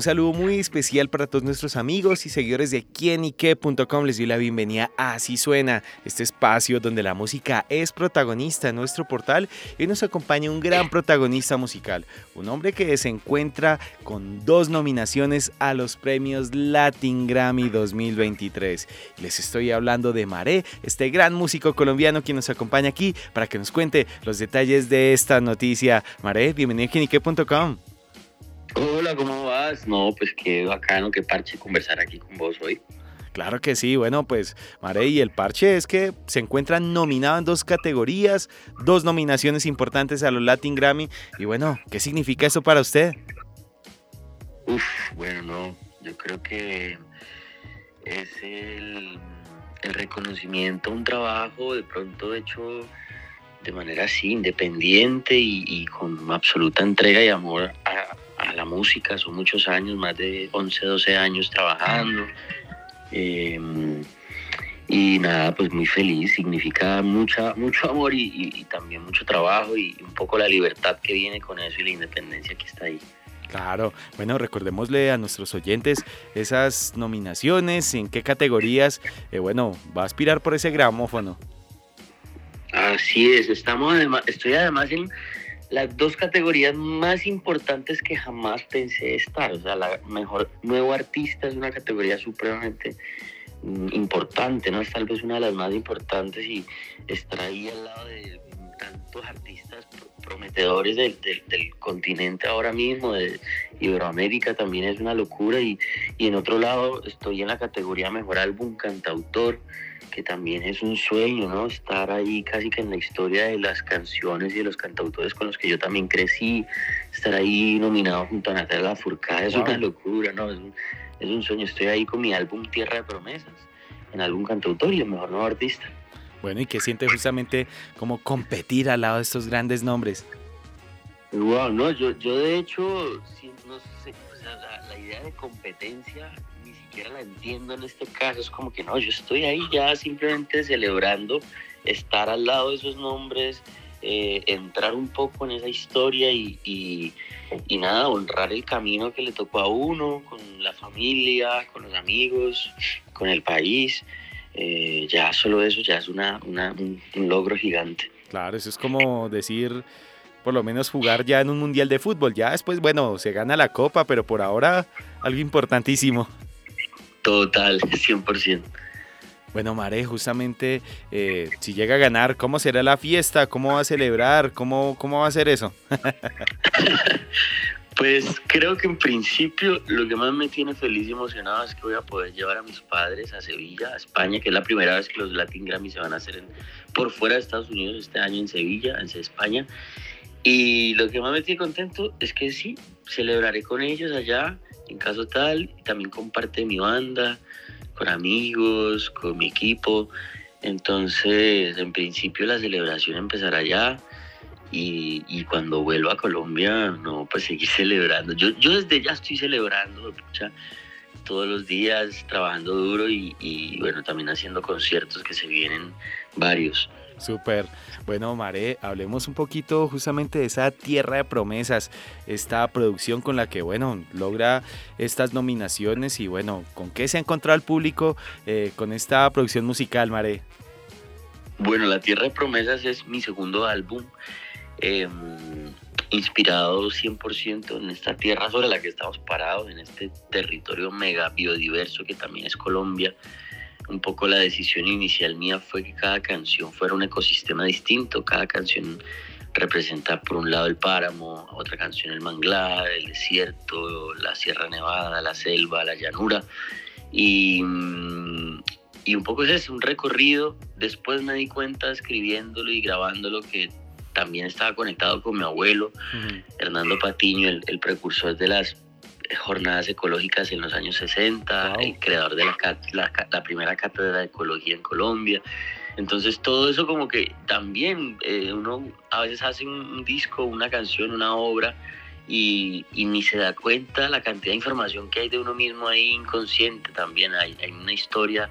Un saludo muy especial para todos nuestros amigos y seguidores de quienique.com. Les doy la bienvenida a Así Suena, este espacio donde la música es protagonista en nuestro portal y nos acompaña un gran protagonista musical, un hombre que se encuentra con dos nominaciones a los premios Latin Grammy 2023. Les estoy hablando de Maré, este gran músico colombiano quien nos acompaña aquí para que nos cuente los detalles de esta noticia. Maré, bienvenido a quienique.com. Hola, ¿cómo vas? No, pues qué bacano, qué parche conversar aquí con vos hoy. Claro que sí, bueno, pues Mare, y el parche es que se encuentran nominados en dos categorías, dos nominaciones importantes a los Latin Grammy. Y bueno, ¿qué significa eso para usted? Uf, bueno, no, yo creo que es el, reconocimiento, un trabajo de pronto hecho de manera así, independiente y, y con absoluta entrega y amor a, la música, son muchos años, más de 11, 12 años trabajando. Em, y nada, pues muy feliz, significa mucha, mucho amor y, también mucho trabajo y un poco la libertad que viene con eso y la independencia que está ahí. Claro, bueno, recordémosle a nuestros oyentes esas nominaciones, en qué categorías, eh, bueno, va a aspirar por ese gramófono. Así es, estamos además, estoy además en las dos categorías más importantes que jamás pensé estar. O sea, la mejor nuevo artista es una categoría supremamente importante, ¿no? Es tal vez una de las más importantes y estar ahí al lado de tantos artistas prometedores del, del, continente ahora mismo, de Iberoamérica, también es una locura. Y, y en otro lado estoy en la categoría Mejor Álbum Cantautor que también es un sueño, ¿no? Estar ahí casi que en la historia de las canciones y de los cantautores con los que yo también crecí, estar ahí nominado junto a Natalia Lafourcade es una locura, ¿no? Es un, es un sueño. Estoy ahí con mi álbum Tierra de Promesas, en álbum cantautor y el mejor nuevo artista. Bueno, ¿y qué siente justamente como competir al lado de estos grandes nombres? Wow, no, yo, yo de hecho, no sé, la idea de competencia siquiera la entiendo en este caso. Es como que no, yo estoy ahí ya simplemente celebrando estar al lado de esos nombres, eh, entrar un poco en esa historia y, y, nada, honrar el camino que le tocó a uno, con la familia, con los amigos, con el país. Eh, ya solo eso ya es una, una, un, un logro gigante. Claro, eso es como decir por lo menos jugar ya en un mundial de fútbol. Ya después, bueno, se gana la copa, pero por ahora algo importantísimo. Total, 100%. Bueno, Mare, justamente eh, si llega a ganar, ¿cómo será la fiesta? ¿Cómo va a celebrar? ¿Cómo, cómo va a ser eso? pues creo que en principio lo que más me tiene feliz y emocionado es que voy a poder llevar a mis padres a Sevilla, a España, que es la primera vez que los Latin Grammy se van a hacer por fuera de Estados Unidos este año en Sevilla, en España. Y lo que más me tiene contento es que sí, celebraré con ellos allá en caso tal, también comparte mi banda, con amigos, con mi equipo. Entonces, en principio la celebración empezará ya y, cuando vuelva a Colombia, no, pues seguir celebrando. Yo, yo desde ya estoy celebrando, todos los días, trabajando duro y, y bueno, también haciendo conciertos que se vienen varios. Súper. Bueno, Mare, hablemos un poquito justamente de esa tierra de promesas, esta producción con la que, bueno, logra estas nominaciones y, bueno, ¿con qué se ha encontrado el público eh, con esta producción musical, Mare? Bueno, La Tierra de Promesas es mi segundo álbum, em, inspirado 100% en esta tierra sobre la que estamos parados, en este territorio mega biodiverso que también es Colombia un poco la decisión inicial mía fue que cada canción fuera un ecosistema distinto, cada canción representa por un lado el páramo, otra canción el manglar, el desierto, la Sierra Nevada, la selva, la llanura. Y, mm, y un poco es eso, un recorrido. Después me di cuenta escribiéndolo y grabándolo que también estaba conectado con mi abuelo, Hernando Patiño, el, el precursor de las jornadas ecológicas en los años 60, el creador de la, la, primera cátedra de ecología en Colombia. Entonces todo eso como que también eh, uno a veces hace un, disco, una canción, una obra y, ni se da cuenta la cantidad de información que hay de uno mismo ahí inconsciente también. Hay, hay una historia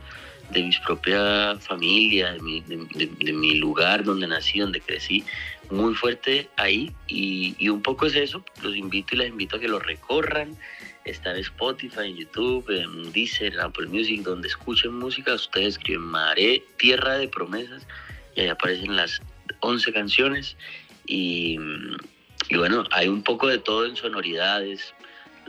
de mi propia familia, de mi, de, mi, lugar donde nací, donde crecí, muy fuerte ahí. Y, y, un poco es eso. Los invito y les invito a que lo recorran. Está en Spotify, en YouTube, en Deezer, en Apple Music, donde escuchen música. Ustedes escriben Maré, Tierra de Promesas, y ahí aparecen las 11 canciones. Y y bueno, hay un poco de todo en sonoridades.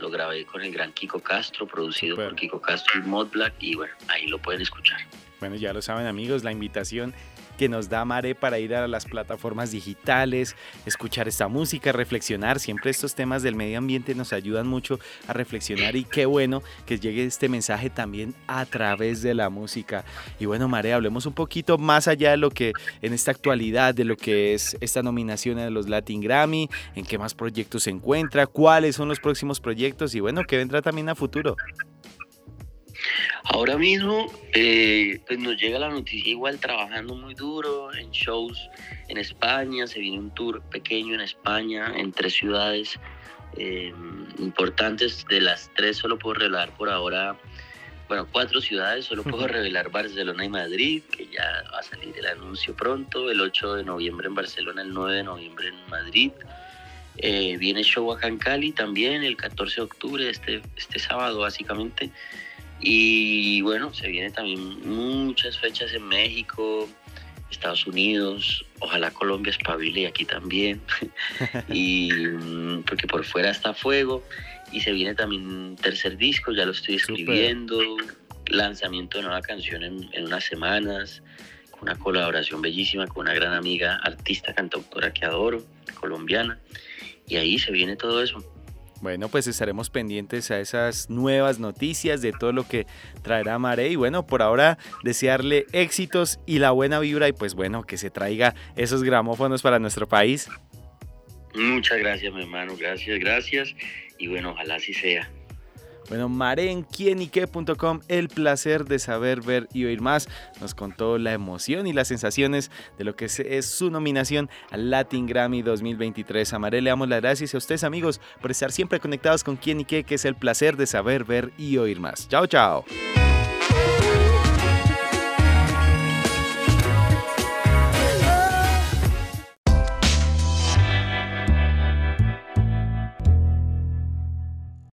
Lo grabé con el gran Kiko Castro, producido por Kiko Castro y Mod Black. Y bueno, ahí lo pueden escuchar. Bueno, ya lo saben amigos, la invitación que nos da Mare para ir a las plataformas digitales, escuchar esta música, reflexionar. Siempre estos temas del medio ambiente nos ayudan mucho a reflexionar y qué bueno que llegue este mensaje también a través de la música. Y bueno, Mare, hablemos un poquito más allá de lo que en esta actualidad, de lo que es esta nominación de los Latin Grammy, en qué más proyectos se encuentra, cuáles son los próximos proyectos y bueno, qué vendrá también a futuro. Ahora mismo eh, pues nos llega la noticia igual trabajando muy duro en shows en España, se viene un tour pequeño en España, en tres ciudades eh, importantes, de las tres solo puedo revelar por ahora, bueno, cuatro ciudades, solo puedo revelar Barcelona y Madrid, que ya va a salir el anuncio pronto, el 8 de noviembre en Barcelona, el 9 de noviembre en Madrid. Eh, viene show acá en Cali también el 14 de octubre, este, este sábado básicamente. Y bueno, se vienen también muchas fechas en México, Estados Unidos, ojalá Colombia espabile y aquí también. y mm, porque por fuera está fuego. Y se viene también un tercer disco, ya lo estoy escribiendo. Lanzamiento de nueva canción en, en unas semanas, con una colaboración bellísima con una gran amiga, artista, cantautora que adoro, colombiana. Y ahí se viene todo eso. Bueno, pues estaremos pendientes a esas nuevas noticias de todo lo que traerá Mare. Y bueno, por ahora desearle éxitos y la buena vibra y pues bueno, que se traiga esos gramófonos para nuestro país. Muchas gracias, mi hermano. Gracias, gracias. Y bueno, ojalá así sea. Bueno, marenquienique.com, el placer de saber, ver y oír más. Nos contó la emoción y las sensaciones de lo que es, su nominación al Latin Grammy 2023. A Mare le damos las gracias a ustedes, amigos, por estar siempre conectados con Quién y Qué, que es el placer de saber, ver y oír más. Chao, chao.